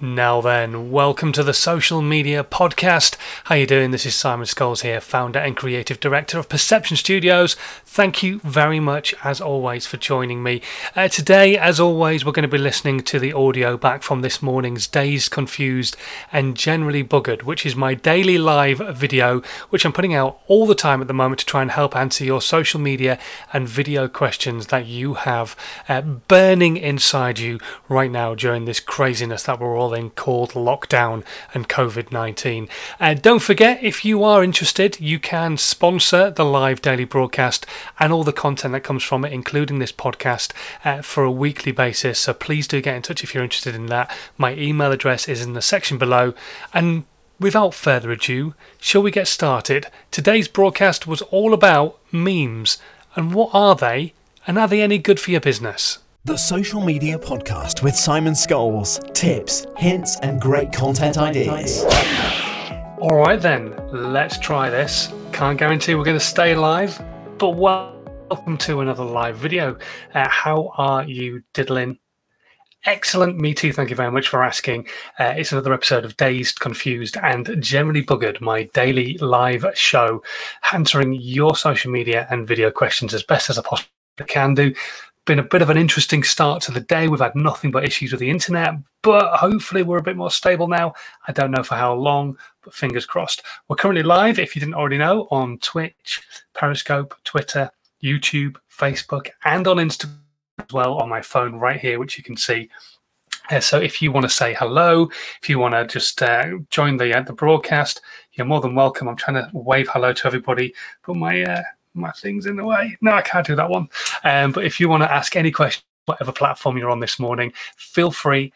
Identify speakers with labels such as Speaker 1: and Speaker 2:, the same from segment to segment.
Speaker 1: Now then, welcome to the Social Media Podcast. How you doing? This is Simon Scholes here, founder and creative director of Perception Studios. Thank you very much, as always, for joining me. Uh, today, as always, we're going to be listening to the audio back from this morning's Dazed, Confused and Generally Buggered, which is my daily live video, which I'm putting out all the time at the moment to try and help answer your social media and video questions that you have uh, burning inside you right now during this craziness that we're all called lockdown and COVID 19. Uh, don't forget, if you are interested, you can sponsor the live daily broadcast and all the content that comes from it, including this podcast, uh, for a weekly basis. So please do get in touch if you're interested in that. My email address is in the section below. And Without further ado, shall we get started? Today's broadcast was all about memes. And what are they? And are they any good for your business?
Speaker 2: The Social Media Podcast with Simon Scholes. Tips, hints, and great content ideas.
Speaker 1: All right, then, let's try this. Can't guarantee we're going to stay live, but welcome to another live video. Uh, how are you diddling? Excellent, me too. Thank you very much for asking. Uh, it's another episode of Dazed, Confused, and Generally Buggered, my daily live show, answering your social media and video questions as best as I possibly can do been a bit of an interesting start to the day. We've had nothing but issues with the internet, but hopefully we're a bit more stable now. I don't know for how long, but fingers crossed. We're currently live, if you didn't already know, on Twitch, Periscope, Twitter, YouTube, Facebook, and on Instagram as well on my phone right here, which you can see. Uh, so if you want to say hello, if you want to just uh, join the uh, the broadcast, you're more than welcome. I'm trying to wave hello to everybody, but my uh, my thing's in the way. No, I can't do that one. Um, but if you want to ask any question, whatever platform you're on this morning, feel free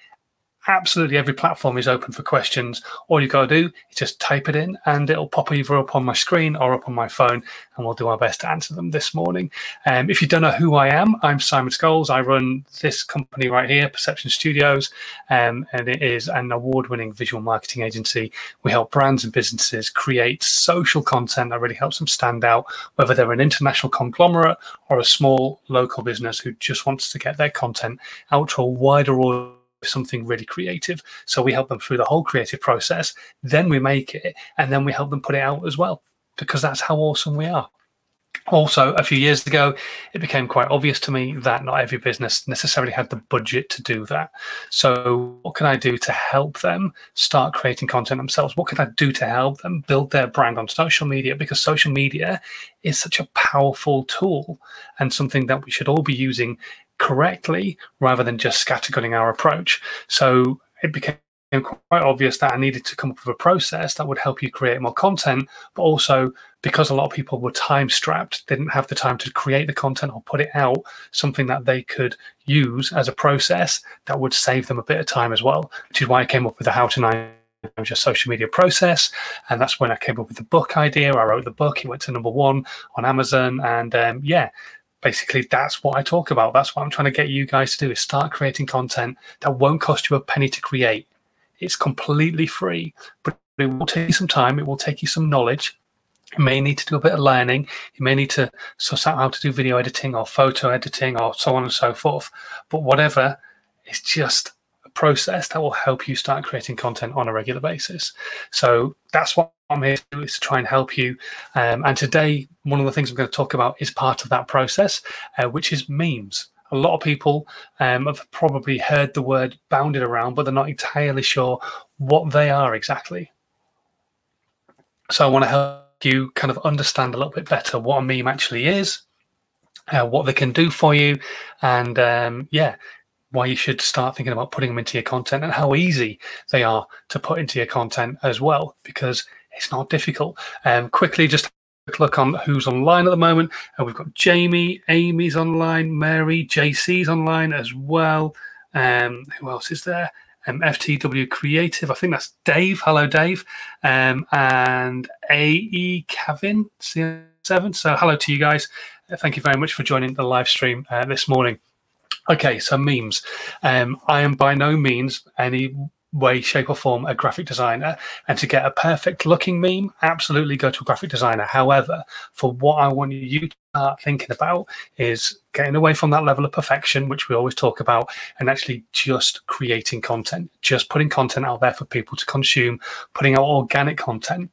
Speaker 1: absolutely every platform is open for questions. All you've got to do is just type it in and it'll pop either up on my screen or up on my phone, and we'll do our best to answer them this morning. Um, if you don't know who I am, I'm Simon Scholes. I run this company right here, Perception Studios, um, and it is an award winning visual marketing agency. We help brands and businesses create social content that really helps them stand out, whether they're an international conglomerate or a small local business who just wants to get their content out to a wider audience something really creative. So we help them through the whole creative process. Then we make it, and then we help them put it out as well, because that's how awesome we are. Also, a few years ago, it became quite obvious to me that not every business necessarily had the budget to do that. So, what can I do to help them start creating content themselves? What can I do to help them build their brand on social media? Because social media is such a powerful tool and something that we should all be using correctly rather than just scattergunning our approach. So it became quite obvious that I needed to come up with a process that would help you create more content, but also because a lot of people were time strapped, didn't have the time to create the content or put it out, something that they could use as a process that would save them a bit of time as well, which is why I came up with the how to nine your social media process. And that's when I came up with the book idea. I wrote the book, it went to number one on Amazon. And um, yeah, basically that's what I talk about. That's what I'm trying to get you guys to do is start creating content that won't cost you a penny to create. It's completely free, but it will take you some time. It will take you some knowledge. You may need to do a bit of learning. You may need to suss out how to do video editing or photo editing or so on and so forth. But whatever, it's just process that will help you start creating content on a regular basis. So that's what I'm here to do is to try and help you. Um, and today, one of the things I'm going to talk about is part of that process, uh, which is memes. A lot of people um, have probably heard the word bounded around, but they're not entirely sure what they are exactly. So I want to help you kind of understand a little bit better what a meme actually is, uh, what they can do for you, and um, yeah, why you should start thinking about putting them into your content and how easy they are to put into your content as well, because it's not difficult. Um, quickly, just look on who's online at the moment. And uh, we've got Jamie, Amy's online, Mary, JC's online as well. Um, who else is there? Um, FTW Creative. I think that's Dave. Hello, Dave. Um, and AE Kevin seven. So hello to you guys. Uh, thank you very much for joining the live stream uh, this morning. Okay, so memes. Um, I am by no means any way, shape, or form a graphic designer. And to get a perfect looking meme, absolutely go to a graphic designer. However, for what I want you to start thinking about is getting away from that level of perfection, which we always talk about, and actually just creating content, just putting content out there for people to consume, putting out organic content.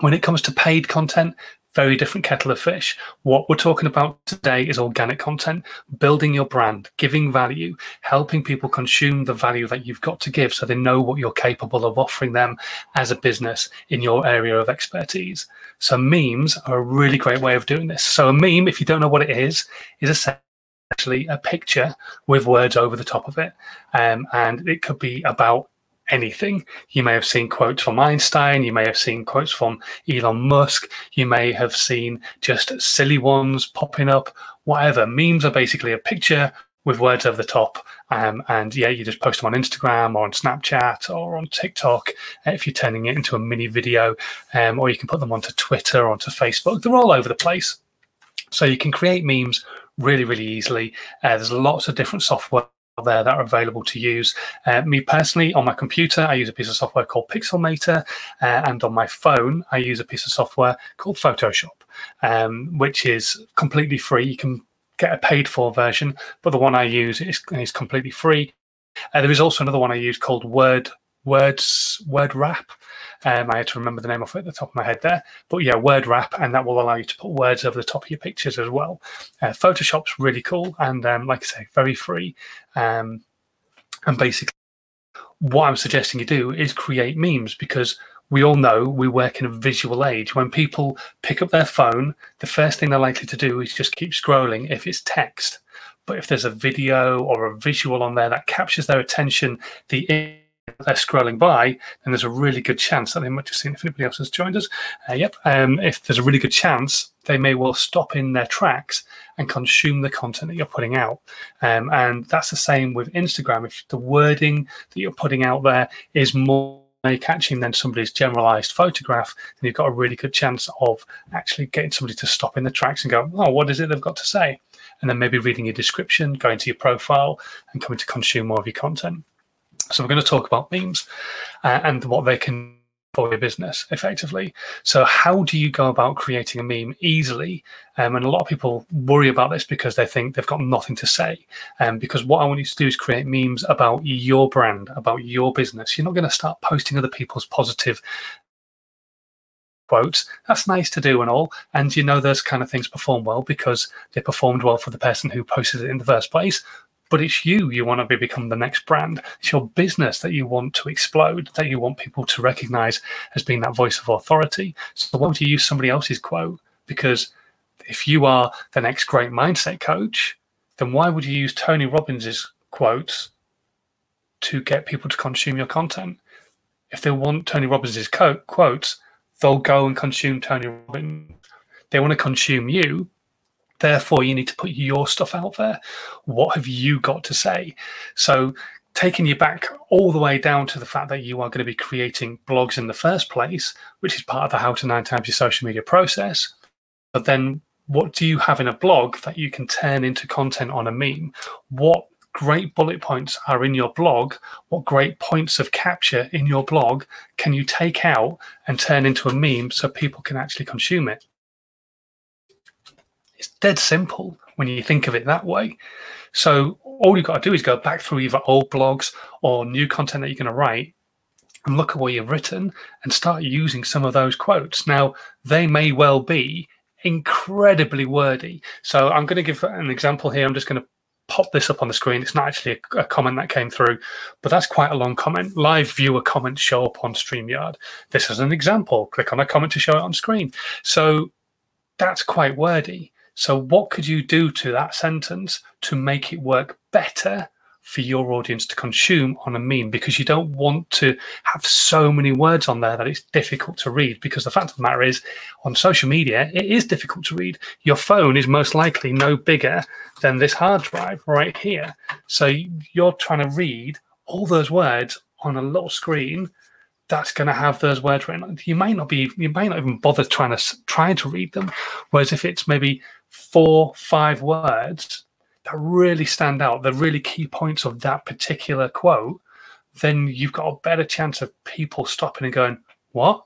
Speaker 1: When it comes to paid content, very different kettle of fish. What we're talking about today is organic content, building your brand, giving value, helping people consume the value that you've got to give so they know what you're capable of offering them as a business in your area of expertise. So, memes are a really great way of doing this. So, a meme, if you don't know what it is, is essentially a picture with words over the top of it. Um, and it could be about anything. You may have seen quotes from Einstein, you may have seen quotes from Elon Musk, you may have seen just silly ones popping up, whatever. Memes are basically a picture with words over the top. Um, and yeah, you just post them on Instagram or on Snapchat or on TikTok uh, if you're turning it into a mini video, um, or you can put them onto Twitter, or onto Facebook. They're all over the place. So you can create memes really, really easily. Uh, there's lots of different software there that are available to use. Uh, me personally, on my computer, I use a piece of software called Pixelmator, uh, and on my phone, I use a piece of software called Photoshop, um, which is completely free. You can get a paid for version, but the one I use is, is completely free. Uh, there is also another one I use called Word Words Word Wrap, um, I had to remember the name of it at the top of my head there. But yeah, word wrap, and that will allow you to put words over the top of your pictures as well. Uh, Photoshop's really cool, and um, like I say, very free. Um, and basically, what I'm suggesting you do is create memes because we all know we work in a visual age. When people pick up their phone, the first thing they're likely to do is just keep scrolling if it's text. But if there's a video or a visual on there that captures their attention, the they're scrolling by, then there's a really good chance that they might just see if anybody else has joined us. Uh, yep. Um, if there's a really good chance, they may well stop in their tracks and consume the content that you're putting out. Um, and that's the same with Instagram. If the wording that you're putting out there is more catching than somebody's generalized photograph, then you've got a really good chance of actually getting somebody to stop in the tracks and go, oh, what is it they've got to say? And then maybe reading your description, going to your profile, and coming to consume more of your content. So we're going to talk about memes uh, and what they can for your business effectively. So how do you go about creating a meme easily? Um, and a lot of people worry about this because they think they've got nothing to say. Um, because what I want you to do is create memes about your brand, about your business. You're not going to start posting other people's positive quotes. That's nice to do and all. And you know those kind of things perform well because they performed well for the person who posted it in the first place but it's you. You want to be become the next brand. It's your business that you want to explode that you want people to recognize as being that voice of authority. So why would you use somebody else's quote? Because if you are the next great mindset coach then why would you use tony robbins's quotes to get people to consume your content? If they want tony robbins's co- quotes they'll go and consume tony robbins. They want to consume you Therefore, you need to put your stuff out there. What have you got to say? So, taking you back all the way down to the fact that you are going to be creating blogs in the first place, which is part of the how to nine times your social media process. But then, what do you have in a blog that you can turn into content on a meme? What great bullet points are in your blog? What great points of capture in your blog can you take out and turn into a meme so people can actually consume it? It's dead simple when you think of it that way. So all you've got to do is go back through either old blogs or new content that you're going to write and look at what you've written and start using some of those quotes. Now, they may well be incredibly wordy. So I'm going to give an example here. I'm just going to pop this up on the screen. It's not actually a, a, comment that came through, but that's quite a long comment. Live viewer comments show up on StreamYard. This is an example. Click on a comment to show it on screen. So that's quite wordy. So, what could you do to that sentence to make it work better for your audience to consume on a meme? Because you don't want to have so many words on there that it's difficult to read. Because the fact of the matter is, on social media, it is difficult to read. Your phone is most likely no bigger than this hard drive right here. So, you're trying to read all those words on a little screen that's going to have those words written. You may not be, you may not even bother trying to trying to read them. Whereas if it's maybe four, five words that really stand out, the really key points of that particular quote, then you've got a better chance of people stopping and going, What?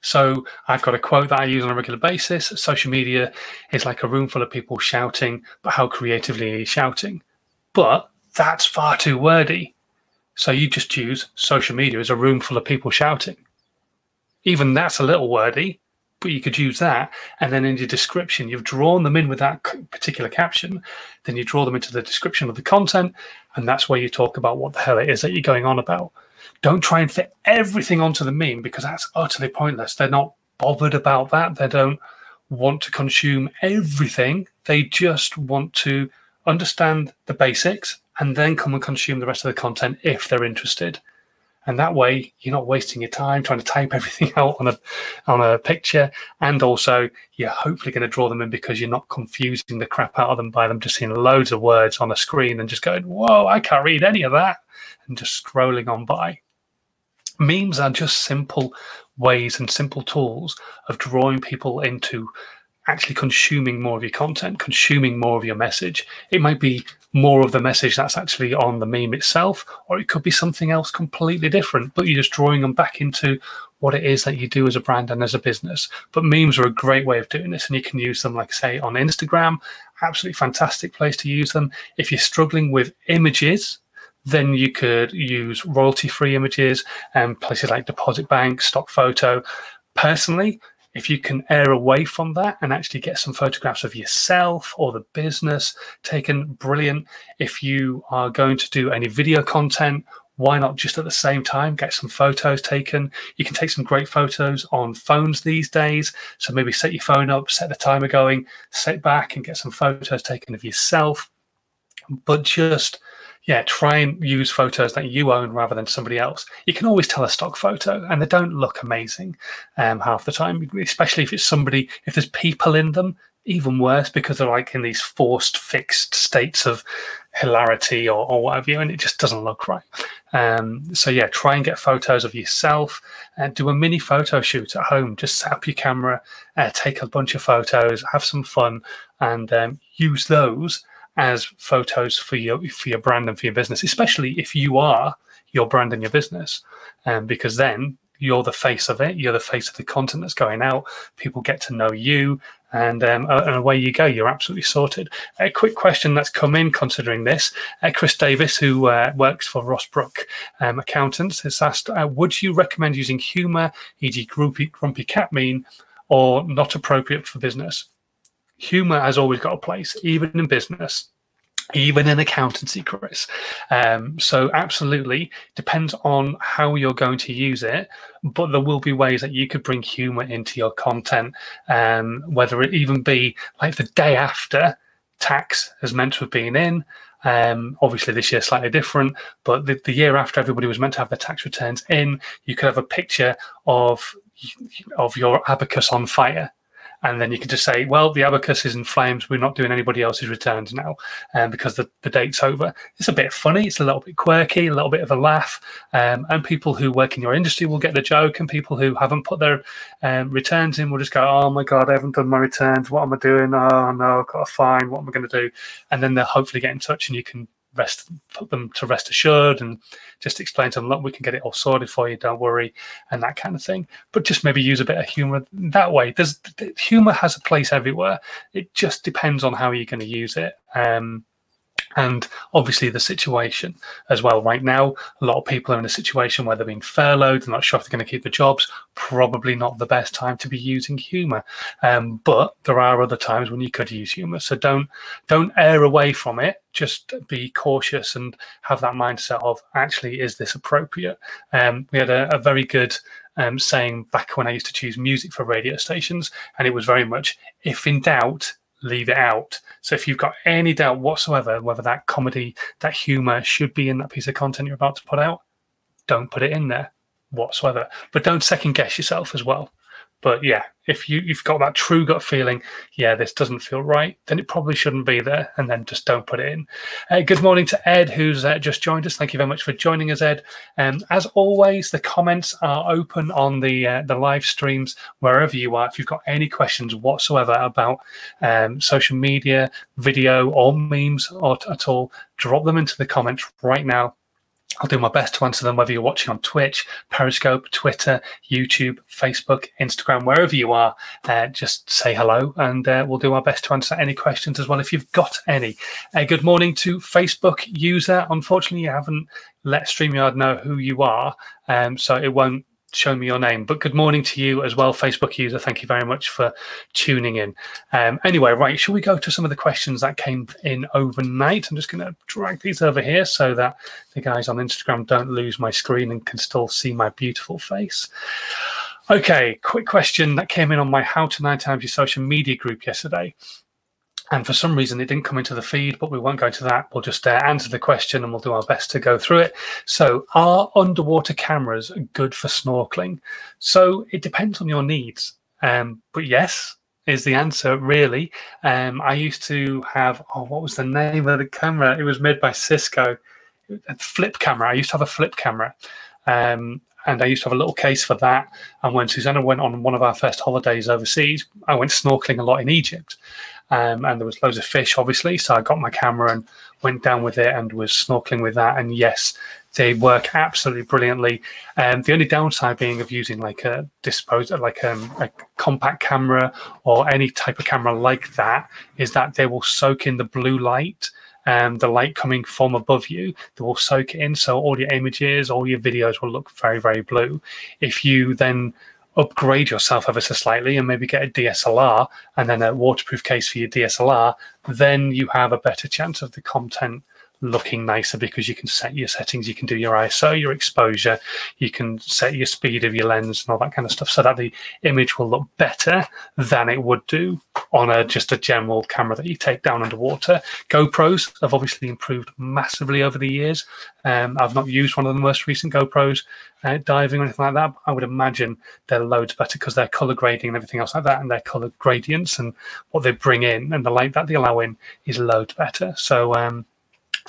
Speaker 1: So I've got a quote that I use on a regular basis. Social media is like a room full of people shouting, but how creatively are you shouting? But that's far too wordy. So you just use social media as a room full of people shouting. Even that's a little wordy, but you could use that. And then in your description, you've drawn them in with that particular caption. Then you draw them into the description of the content. And that's where you talk about what the hell it is that you're going on about. Don't try and fit everything onto the meme because that's utterly pointless. They're not bothered about that. They don't want to consume everything. They just want to understand the basics and then come and consume the rest of the content if they're interested. And that way, you're not wasting your time trying to type everything out on a on a picture, and also you're hopefully going to draw them in because you're not confusing the crap out of them by them just seeing loads of words on a screen and just going, "Whoa, I can't read any of that," and just scrolling on by. Memes are just simple ways and simple tools of drawing people into actually consuming more of your content, consuming more of your message. It might be more of the message that's actually on the meme itself, or it could be something else completely different, but you're just drawing them back into what it is that you do as a brand and as a business. But memes are a great way of doing this, and you can use them, like say, on Instagram. Absolutely fantastic place to use them. If you're struggling with images, then you could use royalty free images and places like Deposit Bank, Stock Photo. Personally, if you can err away from that and actually get some photographs of yourself or the business taken, brilliant. If you are going to do any video content, why not just at the same time get some photos taken? You can take some great photos on phones these days. So maybe set your phone up, set the timer going, sit back and get some photos taken of yourself. But just yeah, try and use photos that you own rather than somebody else. You can always tell a stock photo, and they don't look amazing um, half the time, especially if it's somebody, if there's people in them, even worse because they're like in these forced, fixed states of hilarity or, or whatever, and it just doesn't look right. Um, so, yeah, try and get photos of yourself and do a mini photo shoot at home. Just set up your camera, uh, take a bunch of photos, have some fun, and um, use those as photos for your for your brand and for your business, especially if you are your brand and your business, um, because then you're the face of it. You're the face of the content that's going out. People get to know you, and, um, and away you go. You're absolutely sorted. A quick question that's come in considering this. Uh, Chris Davis, who uh, works for Rossbrook um, Accountants, has asked, uh, "Would you recommend using humour, e.g., grumpy, grumpy cat meme, or not appropriate for business?" Humor has always got a place, even in business, even in accountancy, Chris. Um, so, absolutely depends on how you're going to use it, but there will be ways that you could bring humor into your content, um, whether it even be like the day after tax is meant to have been in. Um, obviously, this year slightly different, but the, the year after everybody was meant to have their tax returns in, you could have a picture of of your abacus on fire and then you can just say, well, the abacus is in flames. We're not doing anybody else's returns now um, because the, the date's over. It's a bit funny. It's a little bit quirky, a little bit of a laugh. Um, and people who work in your industry will get the joke, and people who haven't put their um, returns in will just go, oh my God, I haven't done my returns. What am I doing? Oh no, I've got a fine. What am I going to do? And then they'll hopefully get in touch and you can rest put them to rest assured and just explain to them look we can get it all sorted for you don't worry and that kind of thing. But just maybe use a bit of humor that way. There's humor has a place everywhere. It just depends on how you're going to use it. Um, and obviously the situation as well. Right now, a lot of people are in a situation where they're being furloughed, they're not sure if they're going to keep the jobs. Probably not the best time to be using humour, um, but there are other times when you could use humour. So don't don't err away from it. Just be cautious and have that mindset of actually, is this appropriate? Um, we had a, a very good um, saying back when I used to choose music for radio stations, and it was very much if in doubt leave it out. So if you've got any doubt whatsoever whether that comedy, that humor should be in that piece of content you're about to put out, don't put it in there whatsoever. But don't second guess yourself as well. But yeah, if you, you've got that true gut feeling, yeah, this doesn't feel right, then it probably shouldn't be there. And then just don't put it in. Uh, good morning to Ed, who's uh, just joined us. Thank you very much for joining us, Ed. Um, as always, the comments are open on the uh, the live streams wherever you are. If you've got any questions whatsoever about um, social media, video, or memes or, at all, drop them into the comments right now I'll do my best to answer them, whether you're watching on Twitch, Periscope, Twitter, YouTube, Facebook, Instagram, wherever you are. Uh, just say hello and uh, we'll do our best to answer any questions as well if you've got any. Uh, good morning to Facebook user. Unfortunately, you haven't let StreamYard know who you are, um, so it won't show me your name. But good morning to you as well, Facebook user. Thank you very much for tuning in. Um, anyway, right, shall we go to some of the questions that came in overnight? I'm just going to drag these over here so that the guys on Instagram don't lose my screen and can still see my beautiful face. Okay, quick question that came in on my How to Nine Times Your Social Media group yesterday. And for some reason, it didn't come into the feed, but we won't go into that. We'll just uh, answer the question and we'll do our best to go through it. So, are underwater cameras good for snorkeling? So, it depends on your needs. Um, but yes, is the answer really. Um, I used to have, oh, what was the name of the camera? It was made by Cisco. A flip camera. I used to have a flip camera. Um, and I used to have a little case for that. And when Susanna went on one of our first holidays overseas, I went snorkeling a lot in Egypt um, and there was loads of fish, obviously. So I got my camera and went down with it and was snorkeling with that. And yes, they work absolutely brilliantly. Um, the only downside being of using like a disposal, like um, a compact camera or any type of camera like that, is that they will soak in the blue light. And the light coming from above you, they will soak it in. So all your images, all your videos will look very, very blue. If you then upgrade yourself ever so slightly and maybe get a DSLR and then a waterproof case for your DSLR, then you have a better chance of the content looking nicer because you can set your settings, you can do your ISO, your exposure, you can set your speed of your lens and all that kind of stuff so that the image will look better than it would do on a just a general camera that you take down underwater. GoPros have obviously improved massively over the years. Um, I've not used one of the most recent GoPros uh, diving or anything like that. I would imagine they're loads better because they're color grading and everything else like that, and their color gradients and what they bring in and the light that they allow in is loads better. So um,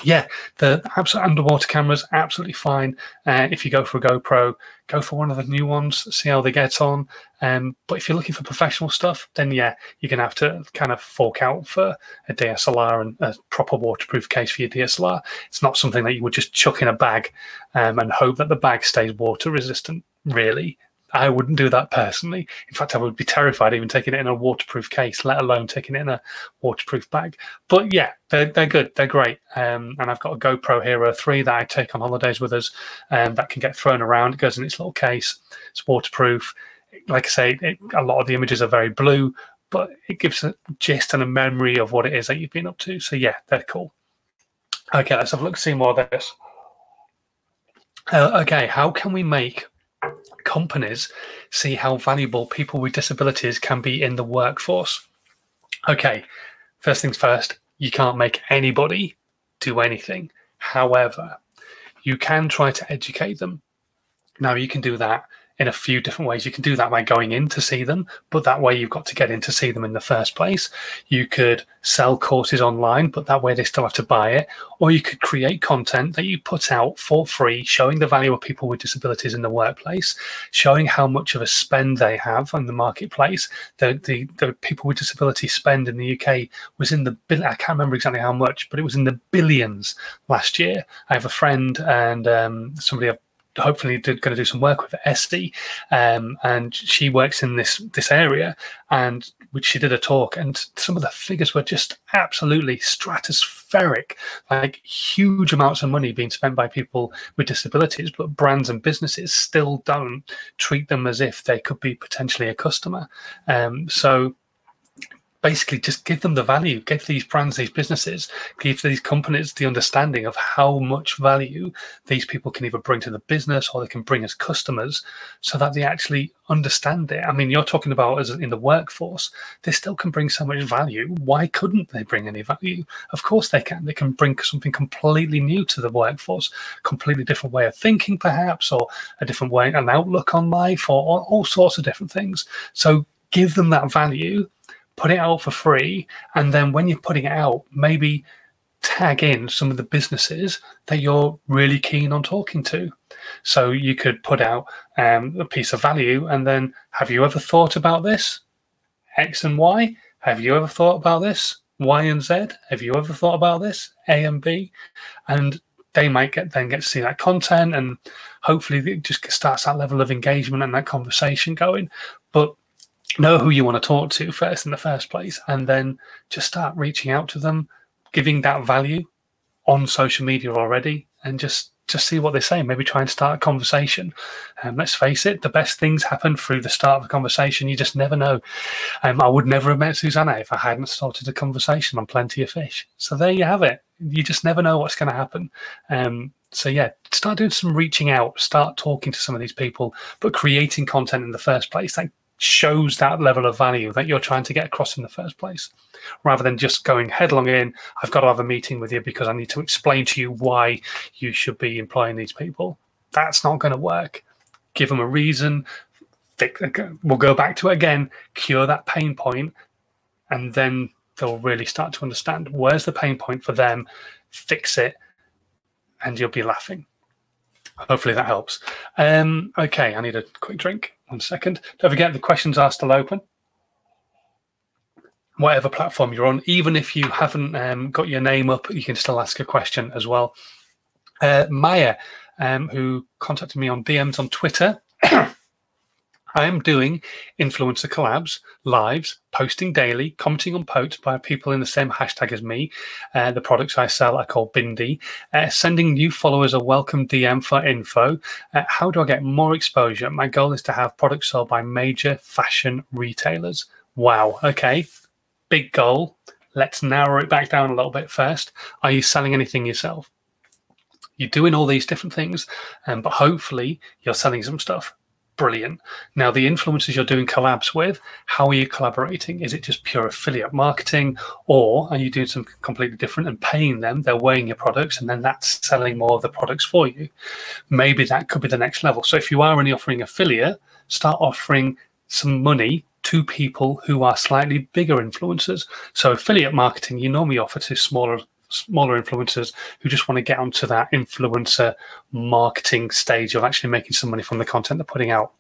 Speaker 1: yeah, the absolute underwater cameras absolutely fine. Uh, if you go for a GoPro, go for one of the new ones, see how they get on. Um, but if you're looking for professional stuff, then yeah, you're gonna have to kind of fork out for a DSLR and a proper waterproof case for your DSLR. It's not something that you would just chuck in a bag um, and hope that the bag stays water resistant. Really, I wouldn't do that personally. In fact, I would be terrified even taking it in a waterproof case, let alone taking it in a waterproof bag. But yeah, they're, they're good. They're great. Um, and I've got a GoPro Hero 3 that I take on holidays with us um, that can get thrown around. It goes in its little case. It's waterproof. Like I say, it, a lot of the images are very blue, but it gives a gist and a memory of what it is that you've been up to. So yeah, they're cool. Okay, let's have a look, see more of this. Uh, okay, how can we make companies see how valuable people with disabilities can be in the workforce. Okay, first things first, you can't make anybody do anything. However, you can try to educate them. Now, you can do that in a few different ways. You can do that by going in to see them, but that way you've got to get in to see them in the first place. You could sell courses online, but that way they still have to buy it. Or you could create content that you put out for free, showing the value of people with disabilities in the workplace, showing how much of a spend they have on the marketplace. The, the, the people with disabilities spend in the UK was in the, I can't remember exactly how much, but it was in the billions last year. I have a friend and um, somebody I've hopefully going to do some work with Esty, um, and she works in this this area, and which she did a talk, and some of the figures were just absolutely stratospheric, like huge amounts of money being spent by people with disabilities, but brands and businesses still don't treat them as if they could be potentially a customer. Um, so basically just give them the value, give these brands, these businesses, give these companies the understanding of how much value these people can either bring to the business or they can bring as customers so that they actually understand it. I mean, you're talking about as in the workforce, they still can bring so much value. Why couldn't they bring any value? Of course they can. They can bring something completely new to the workforce, completely different way of thinking, perhaps, or a different way, an outlook on life, or, or all sorts of different things. So give them that value put it out for free, and then when you're putting it out, maybe tag in some of the businesses that you're really keen on talking to. So you could put out um, a piece of value, and then have you ever thought about this? X and Y. Have you ever thought about this? Y and Z. Have you ever thought about this? A and B. And they might get then get to see that content and hopefully it just starts that level of engagement and that conversation going but know who you want to talk to first in the first place and then just start reaching out to them giving that value on social media already and just just see what they say. Maybe try and start a conversation. Um, let's face it, the best things happen through the start of a conversation. You just never know. Um, I would never have met Susanna if I hadn't started a conversation on Plenty of Fish. So there you have it. You just never know what's going to happen. Um, so yeah, start doing some reaching out, start talking to some of these people, but creating content in the first place. That shows that level of value that you're trying to get across in the first place rather than just going headlong in i've got to have a meeting with you because i need to explain to you why you should be employing these people. That's not going to work. Give them a reason. We'll go back to it again cure that pain point and then they'll really start to understand where's the pain point for them fix it and you'll be laughing. Hopefully that helps. Um, okay i need a quick drink one second. Don't forget the questions are still open. Whatever platform you're on, even if you haven't um, got your name up, you can still ask a question as well. Uh, Maya, um, who contacted me on DMs on Twitter, I am doing influencer collabs, lives, posting daily, commenting on posts by people in the same hashtag as me. Uh, the products I sell are called Bindi. Uh, sending new followers a welcome DM for info. Uh, how do I get more exposure? My goal is to have products sold by major fashion retailers. Wow. Okay. Big goal. Let's narrow it back down a little bit first. Are you selling anything yourself? You're doing all these different things, um, but hopefully you're selling some stuff brilliant. Now, the influencers you're doing collabs with, how are you collaborating? Is it just pure affiliate marketing, or are you doing something completely different and paying them? They're weighing your products, and then that's selling more of the products for you. Maybe that could be the next level. So, if you are only offering affiliate, start offering some money to people who are slightly bigger influencers. So, affiliate marketing you normally offer to smaller smaller influencers who just want to get onto that influencer marketing stage of actually making some money from the content they're putting out.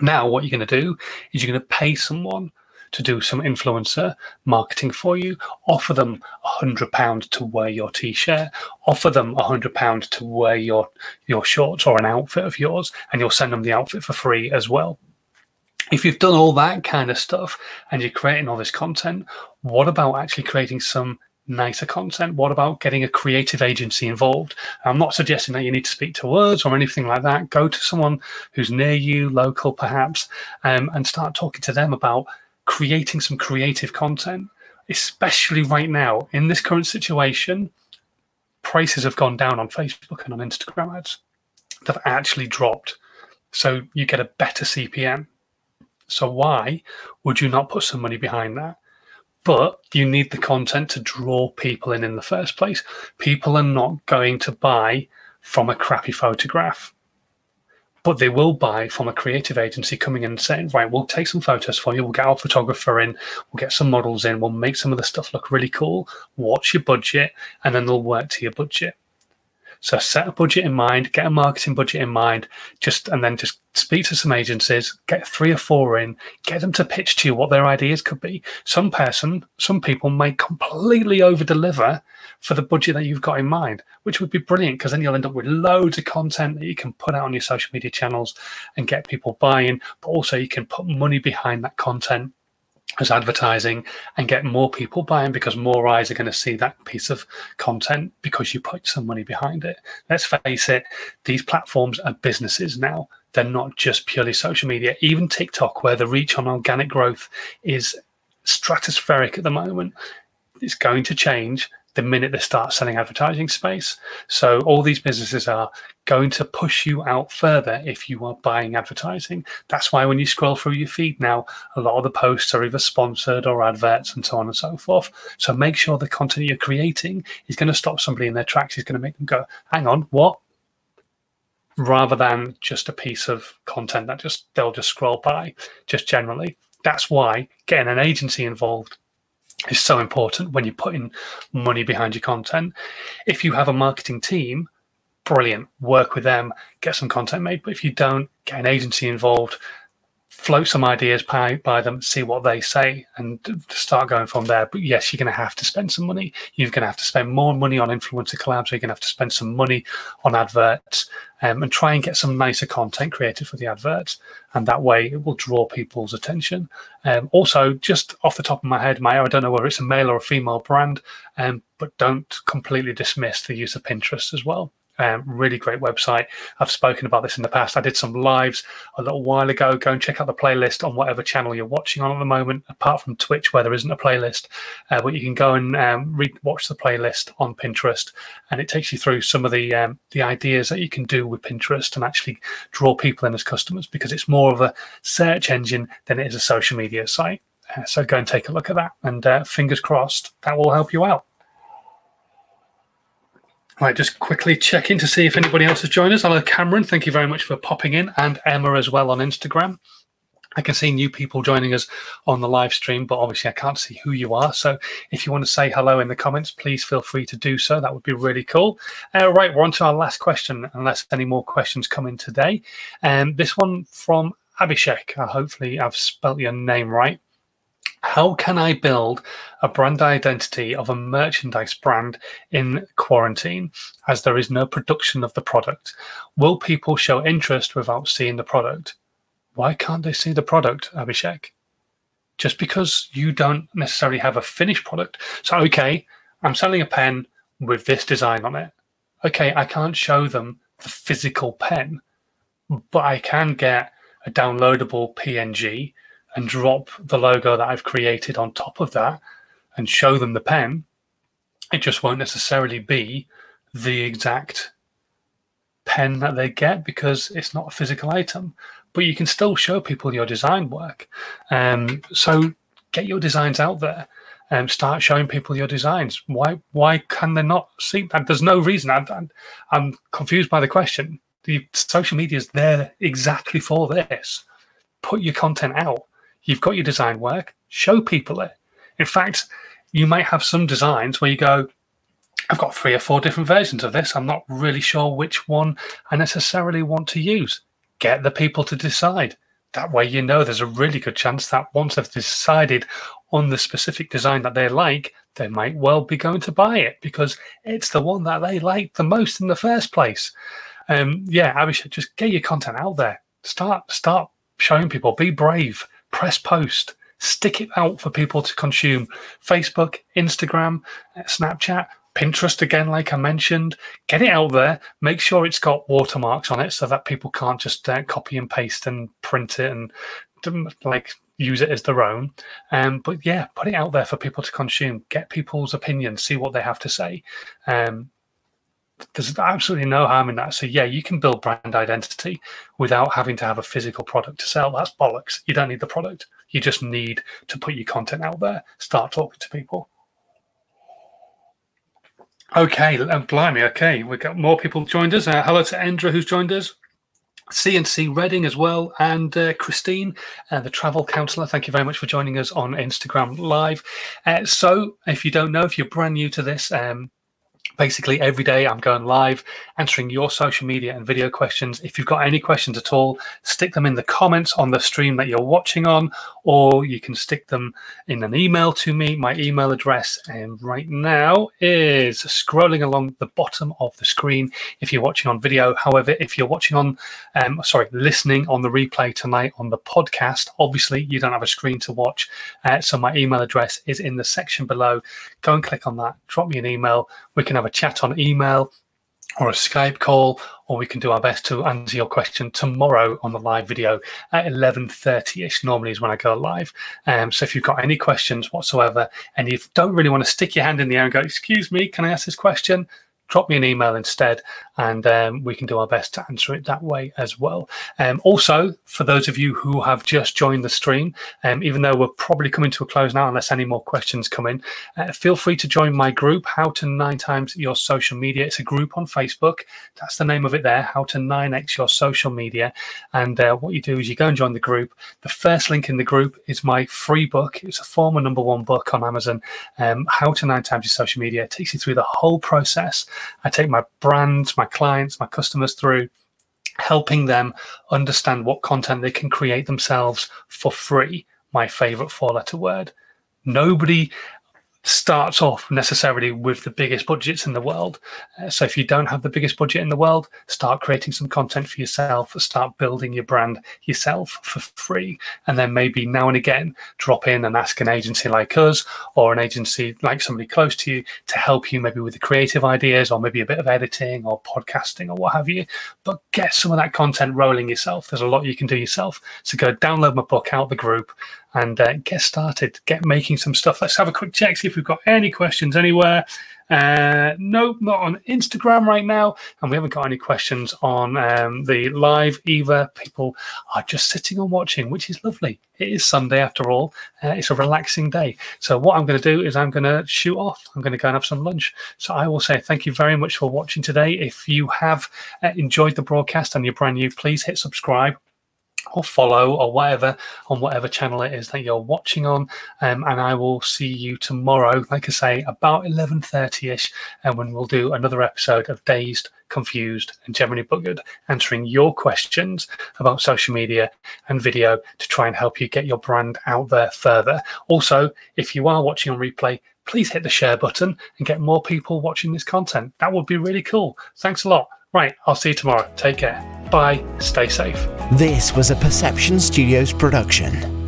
Speaker 1: Now, what you're going to do is you're going to pay someone to do some influencer marketing for you. Offer them a hundred pound to wear your t-shirt. Offer them a hundred pound to wear your your shorts or an outfit of yours, and you'll send them the outfit for free as well. If you've done all that kind of stuff and you're creating all this content, what about actually creating some nicer content? What about getting a creative agency involved? I'm not suggesting that you need to speak to words or anything like that. Go to someone who's near you, local perhaps, um, and start talking to them about creating some creative content, especially right now in this current situation. Prices have gone down on Facebook and on Instagram ads. They've actually dropped. So you get a better CPM. So why would you not put some money behind that? But you need the content to draw people in in the first place. People are not going to buy from a crappy photograph, but they will buy from a creative agency coming in and saying, right, we'll take some photos for you, we'll get our photographer in, we'll get some models in, we'll make some of the stuff look really cool. What's your budget? And then they'll work to your budget. So set a budget in mind, get a marketing budget in mind, just and then just speak to some agencies, get three or four in, get them to pitch to you what their ideas could be. Some person, some people may completely over deliver for the budget that you've got in mind, which would be brilliant because then you'll end up with loads of content that you can put out on your social media channels and get people buying, but also you can put money behind that content as advertising and get more people buying because more eyes are going to see that piece of content because you put some money behind it. Let's face it, these platforms are businesses now. They're not just purely social media. Even TikTok, where the reach on organic growth is stratospheric at the moment, it's going to change the minute they start selling advertising space. So all these businesses are going to push you out further if you are buying advertising. That's why when you scroll through your feed now, a lot of the posts are either sponsored or adverts and so on and so forth. So make sure the content you're creating is going to stop somebody in their tracks, is going to make them go, hang on, what? Rather than just a piece of content that just they'll just scroll by, just generally. That's why getting an agency involved is so important when you're putting money behind your content. If you have a marketing team, brilliant, work with them, get some content made. But if you don't, get an agency involved. Float some ideas by, by them, see what they say, and start going from there. But yes, you're going to have to spend some money. You're going to have to spend more money on influencer collabs. You're going to have to spend some money on adverts um, and try and get some nicer content created for the adverts. And that way it will draw people's attention. Um, also, just off the top of my head, Maya, I don't know whether it's a male or a female brand, um, but don't completely dismiss the use of Pinterest as well. Um, really great website. I've spoken about this in the past. I did some lives a little while ago. Go and check out the playlist on whatever channel you're watching on at the moment, apart from Twitch, where there isn't a playlist. Uh, but you can go and um, re- watch the playlist on Pinterest, and it takes you through some of the um, the ideas that you can do with Pinterest and actually draw people in as customers because it's more of a search engine than it is a social media site. Uh, so go and take a look at that, and uh, fingers crossed that will help you out. Right, just quickly check in to see if anybody else has joined us. Hello, Cameron. Thank you very much for popping in, and Emma as well on Instagram. I can see new people joining us on the live stream, but obviously I can't see who you are. So if you want to say hello in the comments, please feel free to do so. That would be really cool. Uh, right, we're on to our last question, unless any more questions come in today. And um, this one from Abhishek. Uh, hopefully I've spelt your name right. How can I build a brand identity of a merchandise brand in quarantine as there is no production of the product? Will people show interest without seeing the product? Why can't they see the product, Abhishek? Just because you don't necessarily have a finished product. So, okay, I'm selling a pen with this design on it. Okay, I can't show them the physical pen, but I can get a downloadable PNG and drop the logo that I've created on top of that and show them the pen, it just won't necessarily be the exact pen that they get because it's not a physical item. But you can still show people your design work. Um, so get your designs out there and start showing people your designs. Why why can they not see that? There's no reason. I'm, I'm, I'm confused by the question. The social media is there exactly for this. Put your content out You've got your design work, show people it. In fact, you might have some designs where you go, I've got three or four different versions of this. I'm not really sure which one I necessarily want to use. Get the people to decide. That way, you know there's a really good chance that once they've decided on the specific design that they like, they might well be going to buy it because it's the one that they like the most in the first place. Um, yeah, Abhishek, just get your content out there. Start, start showing people. Be brave press post, stick it out for people to consume. Facebook, Instagram, Snapchat, Pinterest again, like I mentioned. Get it out there. Make sure it's got watermarks on it so that people can't just uh, copy and paste and print it and like use it as their own. Um, but yeah, put it out there for people to consume. Get people's opinions, see what they have to say. Um, there's absolutely no harm in that. So yeah, you can build brand identity without having to have a physical product to sell. That's bollocks. You don't need the product. You just need to put your content out there, start talking to people. Okay, uh, blimey. Okay, we've got more people joined us. Uh, hello to Endra, who's joined us. CNC Reading as well, and uh, Christine, uh, the travel counselor. Thank you very much for joining us on Instagram Live. Uh, so, if you don't know, if you're brand new to this, um, basically every day i'm going live answering your social media and video questions. If you've got any questions at all stick them in the comments on the stream that you're watching on or you can stick them in an email to me. My email address and right now is scrolling along the bottom of the screen if you're watching on video. However if you're watching on um, sorry listening on the replay tonight on the podcast obviously you don't have a screen to watch uh, so my email address is in the section below. Go and click on that drop me an email. We can have a chat on email or a Skype call, or we can do our best to answer your question tomorrow on the live video at 11.30ish normally is when I go live. Um, so if you've got any questions whatsoever and you don't really want to stick your hand in the air and go, excuse me, can I ask this question? Drop me an email instead, and um, we can do our best to answer it that way as well. Um, also, for those of you who have just joined the stream, um, even though we're probably coming to a close now, unless any more questions come in, uh, feel free to join my group, How to Nine Times Your Social Media. It's a group on Facebook. That's the name of it there, How to 9x Your Social Media. And uh, what you do is you go and join the group. The first link in the group is my free book. It's a former number one book on Amazon, um, How to Nine Times Your Social Media. It takes you through the whole process I take my brands, my clients, my customers through helping them understand what content they can create themselves for free. My favorite four letter word. Nobody starts off necessarily with the biggest budgets in the world. Uh, so if you don't have the biggest budget in the world, start creating some content for yourself, start building your brand yourself for free. And then maybe now and again drop in and ask an agency like us or an agency like somebody close to you to help you maybe with the creative ideas or maybe a bit of editing or podcasting or what have you. But get some of that content rolling yourself. There's a lot you can do yourself. So go download my book out the group and uh, get started, get making some stuff. Let's have a quick check, see if we've got any questions anywhere. Uh, no, not on Instagram right now, and we haven't got any questions on um, the live either. People are just sitting and watching, which is lovely. It is Sunday after all. Uh, it's a relaxing day. So what I'm going to do is I'm going to shoot off. I'm going to go and have some lunch. So I will say thank you very much for watching today. If you have uh, enjoyed the broadcast and you're brand new, please hit subscribe or follow or whatever on whatever channel it is that you're watching on. Um, and i will see you tomorrow like i say about 11.30ish and when we'll do another episode of dazed confused and generally buggered answering your questions about social media and video to try and help you get your brand out there further. Also if you are watching on replay please hit the share button and get more people watching this content. That would be really cool. Thanks a lot right i'll see you tomorrow take care Bye. Stay safe.
Speaker 2: This was a Perception Studios production.